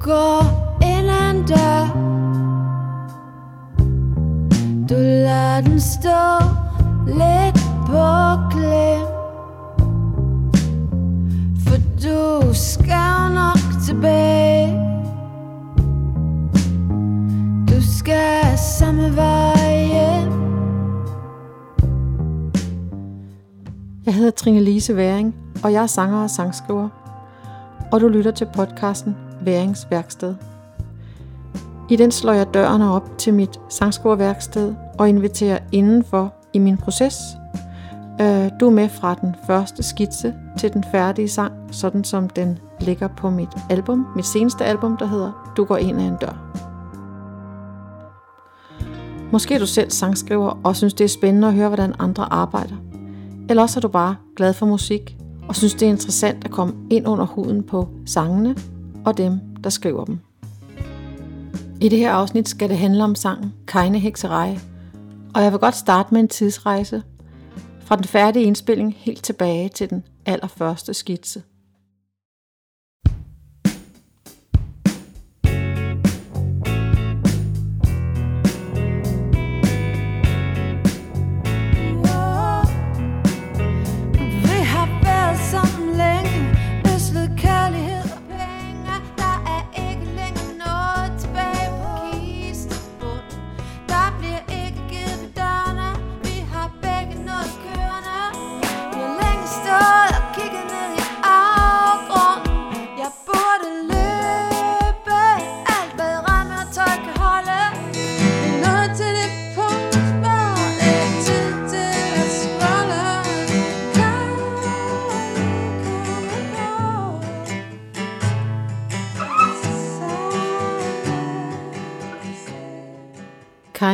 går ind ad en dør. Du lader den stå lidt på klem. For du skal nok tilbage. Du skal samme vej hjem. Jeg hedder Trine Lise Væring, og jeg er sanger og sangskriver. Og du lytter til podcasten væringsværksted. I den slår jeg dørene op til mit sangskriverværksted og inviterer indenfor i min proces. Øh, Du er med fra den første skitse til den færdige sang, sådan som den ligger på mit album, mit seneste album, der hedder Du går ind ad en dør. Måske er du selv sangskriver og synes, det er spændende at høre, hvordan andre arbejder. Eller også er du bare glad for musik og synes, det er interessant at komme ind under huden på sangene og dem, der skriver dem. I det her afsnit skal det handle om sangen Keine Hekserej, og jeg vil godt starte med en tidsrejse fra den færdige indspilling helt tilbage til den allerførste skitse.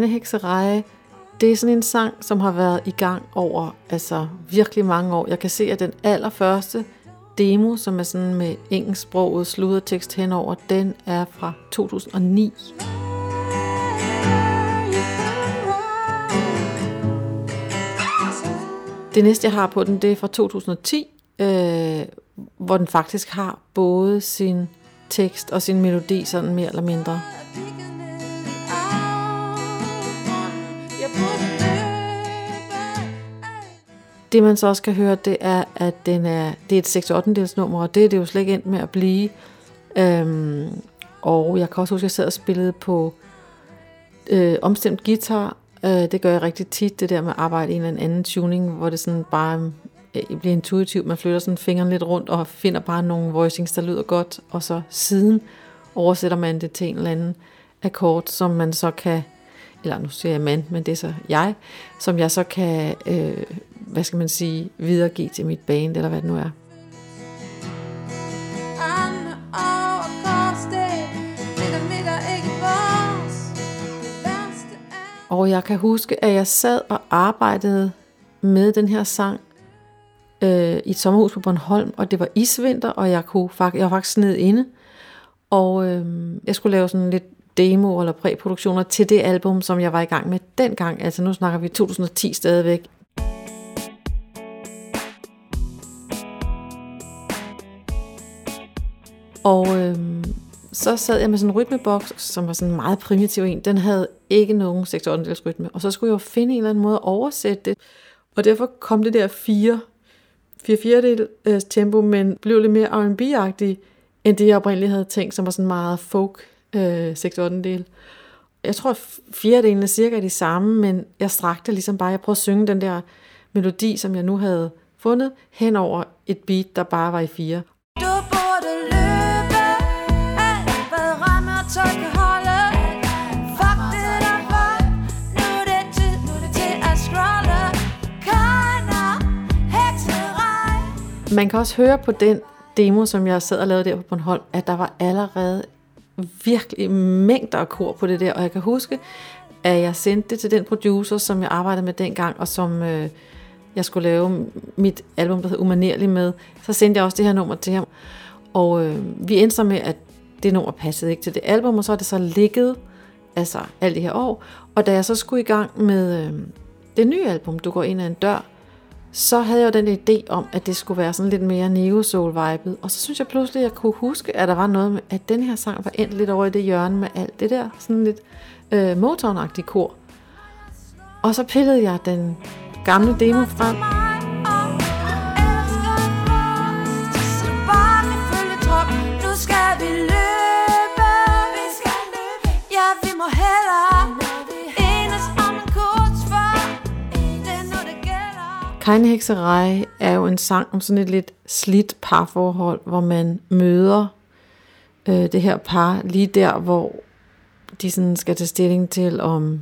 Keine det er sådan en sang, som har været i gang over altså virkelig mange år. Jeg kan se, at den allerførste demo, som er sådan med engelsksproget sludertekst henover, den er fra 2009. Det næste, jeg har på den, det er fra 2010, øh, hvor den faktisk har både sin tekst og sin melodi, sådan mere eller mindre. Det man så også kan høre, det er, at den er, det er et 6 8 nummer, og det er det jo slet ikke endt med at blive. Øhm, og jeg kan også huske, at jeg sad og spillede på øh, omstemt guitar. Øh, det gør jeg rigtig tit, det der med at arbejde i en eller anden tuning, hvor det sådan bare øh, bliver intuitivt. Man flytter sådan fingeren lidt rundt og finder bare nogle voicings, der lyder godt. Og så siden oversætter man det til en eller anden akkord, som man så kan, eller nu siger jeg man, men det er så jeg, som jeg så kan, øh, hvad skal man sige, videregive til mit band, eller hvad det nu er. Og jeg kan huske, at jeg sad og arbejdede med den her sang øh, i et sommerhus på Bornholm, og det var isvinter, og jeg, kunne, jeg var faktisk nede inde, og øh, jeg skulle lave sådan lidt demo eller præproduktioner til det album, som jeg var i gang med dengang. Altså nu snakker vi 2010 stadigvæk. Og øhm, så sad jeg med sådan en rytmeboks, som var sådan en meget primitiv en. Den havde ikke nogen 6 8 rytme. Og så skulle jeg jo finde en eller anden måde at oversætte det. Og derfor kom det der 4 4 fjerdedel øh, tempo, men blev lidt mere R&B-agtig, end det jeg oprindeligt havde tænkt, som var sådan meget folk øh, 6 8 del. Jeg tror, at fjerdedelen er cirka de samme, men jeg strakte ligesom bare, jeg prøvede at synge den der melodi, som jeg nu havde fundet, hen over et beat, der bare var i fire. Du burde løbe Alt hvad ramme og tøj Man kan også høre på den demo, som jeg sad og lavede der på Bornholm, at der var allerede virkelig mængder af kor på det der, og jeg kan huske, at jeg sendte det til den producer, som jeg arbejdede med dengang, og som øh, jeg skulle lave mit album, der hed Umanerlig med, så sendte jeg også det her nummer til ham. Og øh, vi endte så med, at det nummer passede ikke til det album, og så er det så ligget, altså alle de her år. Og da jeg så skulle i gang med øh, det nye album, Du går ind ad en dør, så havde jeg jo den idé om, at det skulle være sådan lidt mere neo-soul-vibet. Og så synes jeg pludselig, at jeg kunne huske, at der var noget med, at den her sang var endt lidt over i det hjørne med alt det der, sådan lidt øh, motoren kor. Og så pillede jeg den gamle demo frem, Kejnhekserej er jo en sang om sådan et lidt slidt parforhold, hvor man møder øh, det her par lige der, hvor de sådan skal tage stilling til, om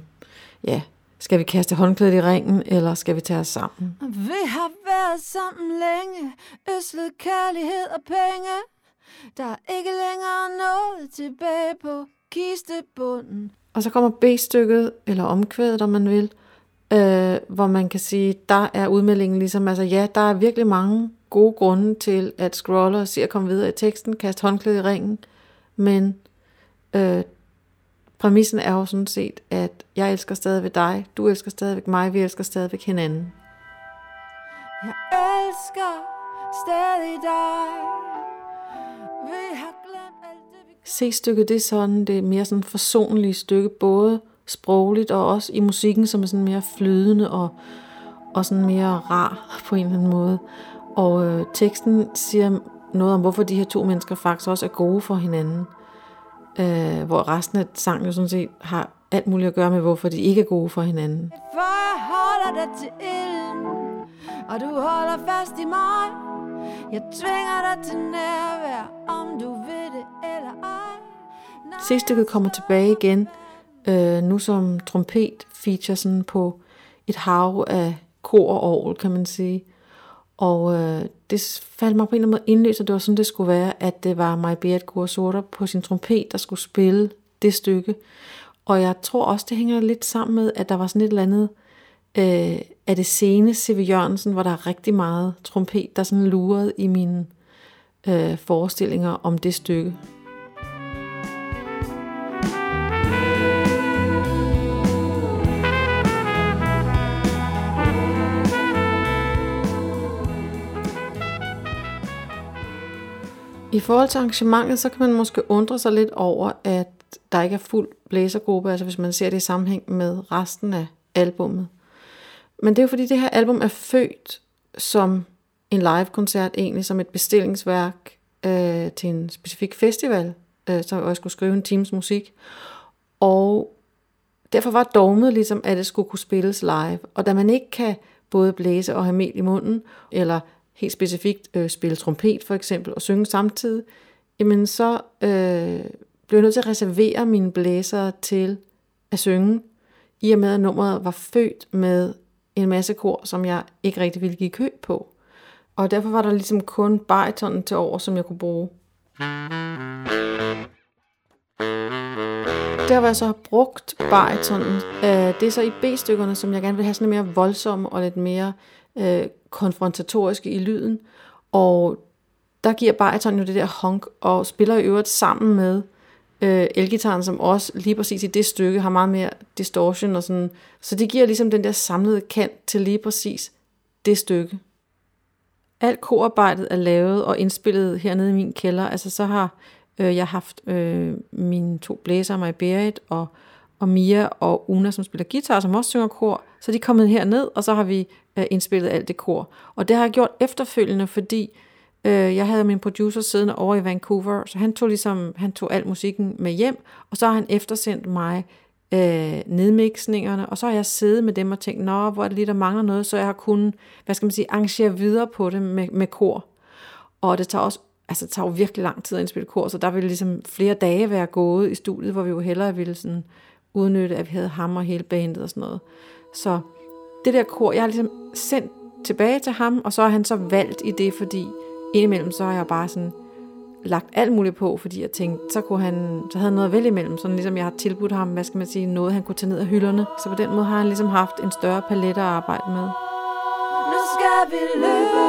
ja, skal vi kaste håndklædet i ringen, eller skal vi tage os sammen? Vi har været sammen længe, øslet kærlighed og penge. Der er ikke længere noget tilbage på kistebunden. Og så kommer B-stykket, eller omkvædet, om man vil, øh, hvor man kan sige, der er udmeldingen ligesom, altså ja, der er virkelig mange gode grunde til, at scroller siger at komme videre i teksten, kaste håndklædet i ringen, men øh, præmissen er jo sådan set, at jeg elsker stadigvæk dig, du elsker stadigvæk mig, vi elsker stadigvæk hinanden. Jeg elsker stadig dig. Vi har glemt alt det, vi... C-stykket, det er sådan, det er mere sådan forsonlige stykke, både sprogligt og også i musikken, som er sådan mere flydende og, og sådan mere rar på en eller anden måde. Og øh, teksten siger noget om, hvorfor de her to mennesker faktisk også er gode for hinanden. Øh, hvor resten af sangen jo sådan set har alt muligt at gøre med, hvorfor de ikke er gode for hinanden. For jeg holder dig til ilden, og du holder fast i mig. Jeg tvinger dig til nærvær, om du vil det eller ej. C-stykket kommer tilbage igen, øh, nu som trompet feature sådan på et hav af kor og orgel, kan man sige. Og øh, det faldt mig på en eller anden måde indløs, og det var sådan, det skulle være, at det var mig Beat Gursorter på sin trompet, der skulle spille det stykke. Og jeg tror også, det hænger lidt sammen med, at der var sådan et eller andet øh, af det sene C.V. Jørgensen, hvor der er rigtig meget trompet, der sådan lurede i mine øh, forestillinger om det stykke. I forhold til arrangementet, så kan man måske undre sig lidt over, at der ikke er fuld blæsergruppe, altså hvis man ser det i sammenhæng med resten af albummet. Men det er jo fordi, det her album er født som en live-koncert, egentlig som et bestillingsværk øh, til en specifik festival, øh, så jeg skulle skrive en times musik. Og derfor var dogmet ligesom, at det skulle kunne spilles live. Og da man ikke kan både blæse og have mel i munden, eller helt specifikt øh, spille trompet for eksempel, og synge samtidig, jamen så øh, blev jeg nødt til at reservere mine blæsere til at synge, i og med at nummeret var født med en masse kor, som jeg ikke rigtig ville give køb på. Og derfor var der ligesom kun baritonen til over, som jeg kunne bruge. Der var jeg så har brugt baritonen. Øh, det er så i B-stykkerne, som jeg gerne vil have sådan mere voldsomme og lidt mere øh, konfrontatoriske i lyden. Og der giver bariton jo det der honk, og spiller i øvrigt sammen med øh, elgitaren, som også lige præcis i det stykke har meget mere distortion og sådan. Så det giver ligesom den der samlede kant til lige præcis det stykke. Alt korarbejdet er lavet og indspillet hernede i min kælder. Altså så har øh, jeg haft øh, mine to blæsere, mig Berit og og Mia og Una, som spiller guitar, som også synger kor, så de er kommet herned, og så har vi øh, indspillet alt det kor. Og det har jeg gjort efterfølgende, fordi øh, jeg havde min producer siddende over i Vancouver, så han tog ligesom, han tog al musikken med hjem, og så har han eftersendt mig øh, nedmixningerne, og så har jeg siddet med dem og tænkt, nå, hvor er det lige, der mangler noget, så jeg har kunnet, hvad skal man sige, arrangere videre på det med, med kor. Og det tager også altså det tager jo virkelig lang tid at indspille kor, så der ville ligesom flere dage være gået i studiet, hvor vi jo hellere ville sådan udnytte, at vi havde ham og hele bandet og sådan noget. Så det der kor, jeg har ligesom sendt tilbage til ham, og så har han så valgt i det, fordi indimellem så har jeg bare sådan lagt alt muligt på, fordi jeg tænkte, så, kunne han, så havde han noget at vælge imellem, sådan ligesom jeg har tilbudt ham, hvad skal man sige, noget han kunne tage ned af hylderne. Så på den måde har han ligesom haft en større palet at arbejde med. Nu skal vi løbe,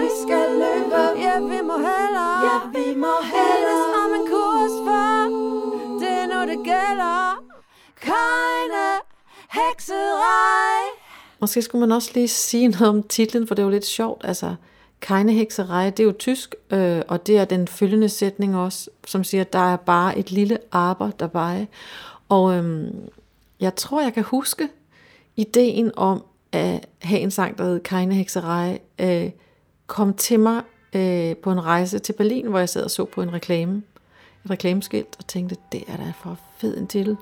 vi skal løbe, ja vi må hellere, ja vi må hellere om en kurs for, det er nu det gælder. Keine hekserej. Måske skulle man også lige sige noget om titlen, for det er jo lidt sjovt. Altså, keine hekserej, det er jo tysk, øh, og det er den følgende sætning også, som siger, at der er bare et lille aber dabei. Og øhm, jeg tror, jeg kan huske ideen om at have en sang, der hed keine hekserej, øh, kom til mig øh, på en rejse til Berlin, hvor jeg sad og så på en reklame, et reklameskilt, og tænkte, det er da for fed en titel.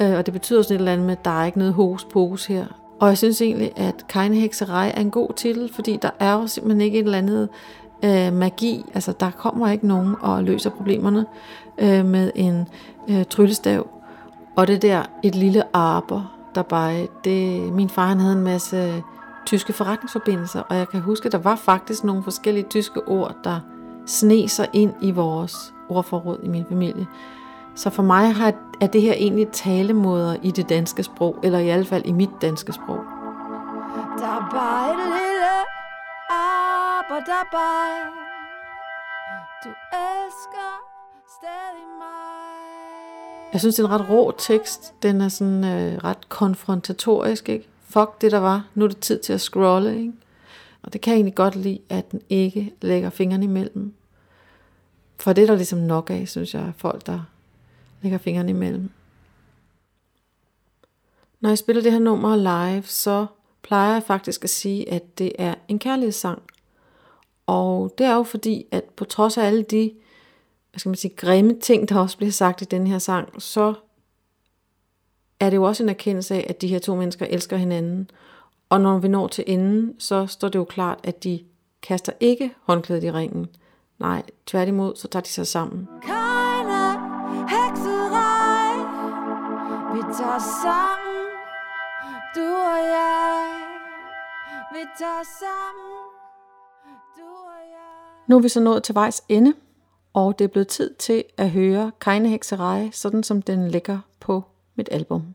Øh, og det betyder sådan et eller andet med, at der er ikke noget hos pose her. Og jeg synes egentlig, at kegnehekserej er en god titel, fordi der er jo simpelthen ikke et eller andet øh, magi. Altså, der kommer ikke nogen og løser problemerne øh, med en øh, tryllestav. Og det der, et lille arber, der bare, det, min far han havde en masse øh, tyske forretningsforbindelser, og jeg kan huske, at der var faktisk nogle forskellige tyske ord, der sne sig ind i vores ordforråd i min familie. Så for mig har, er det her egentlig talemåder i det danske sprog, eller i hvert fald i mit danske sprog. Der er bare et lille aber dabei. Du elsker stadig mig. Jeg synes, det er en ret rå tekst. Den er sådan øh, ret konfrontatorisk, ikke? Fuck det, der var. Nu er det tid til at scrolle, ikke? Og det kan jeg egentlig godt lide, at den ikke lægger fingrene imellem. For det er der ligesom nok af, synes jeg, folk, der lægger fingrene imellem. Når jeg spiller det her nummer live, så plejer jeg faktisk at sige, at det er en kærlighedssang. Og det er jo fordi, at på trods af alle de hvad skal man sige, grimme ting, der også bliver sagt i den her sang, så er det jo også en erkendelse af, at de her to mennesker elsker hinanden. Og når vi når til enden, så står det jo klart, at de kaster ikke håndklædet i ringen. Nej, tværtimod, så tager de sig sammen. Keine tager sammen, du og jeg. Vi tager sammen, du og jeg. Nu er vi så nået til vejs ende, og det er blevet tid til at høre Keine Hekserej, sådan som den ligger på mit album.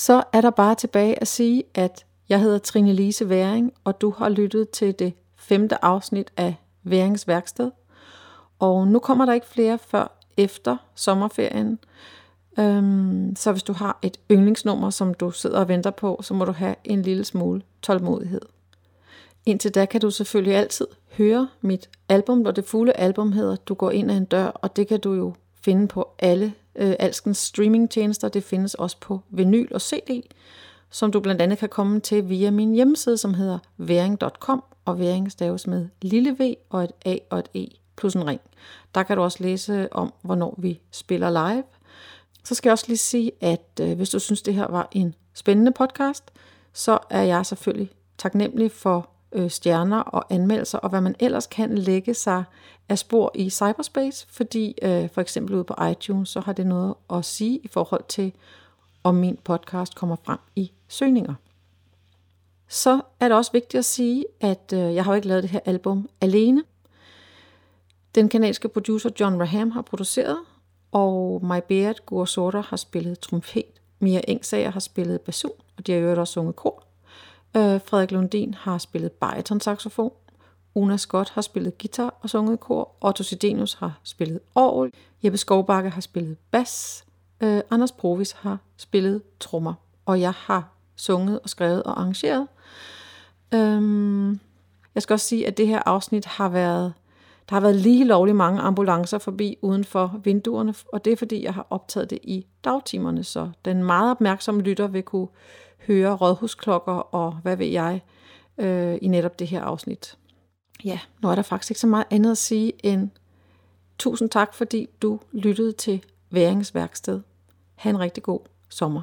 Så er der bare tilbage at sige, at jeg hedder Trine Lise Væring, og du har lyttet til det femte afsnit af Værings Værksted. Og nu kommer der ikke flere før efter sommerferien. Øhm, så hvis du har et yndlingsnummer, som du sidder og venter på, så må du have en lille smule tålmodighed. Indtil da kan du selvfølgelig altid høre mit album, hvor det fulde album hedder Du går ind ad en dør, og det kan du jo finde på alle øh, alskens streamingtjenester. Det findes også på vinyl og CD, som du blandt andet kan komme til via min hjemmeside, som hedder væring.com, og væring staves med lille v og et a og et e plus en ring. Der kan du også læse om, hvornår vi spiller live. Så skal jeg også lige sige, at øh, hvis du synes, det her var en spændende podcast, så er jeg selvfølgelig taknemmelig for øh, stjerner og anmeldelser, og hvad man ellers kan lægge sig af spor i cyberspace, fordi øh, for eksempel ude på iTunes, så har det noget at sige i forhold til, om min podcast kommer frem i søgninger. Så er det også vigtigt at sige, at øh, jeg har jo ikke lavet det her album alene. Den kanadiske producer John Raham har produceret, og My Beard Gur Sorter har spillet trompet. Mia Engsager har spillet basun, og de har jo også sunget kor. Øh, Frederik Lundin har spillet baritonsaxofon. Una Scott har spillet guitar og sunget kor. Otto Sidenius har spillet orgel. Jeppe Skovbakke har spillet bas. Øh, Anders Provis har spillet trommer. Og jeg har sunget og skrevet og arrangeret. Øhm, jeg skal også sige, at det her afsnit har været der har været lige lovlig mange ambulancer forbi uden for vinduerne, og det er fordi, jeg har optaget det i dagtimerne, så den meget opmærksomme lytter vil kunne høre rådhusklokker og hvad ved jeg øh, i netop det her afsnit. Ja, nu er der faktisk ikke så meget andet at sige end tusind tak, fordi du lyttede til Væringsværksted. Ha' en rigtig god sommer.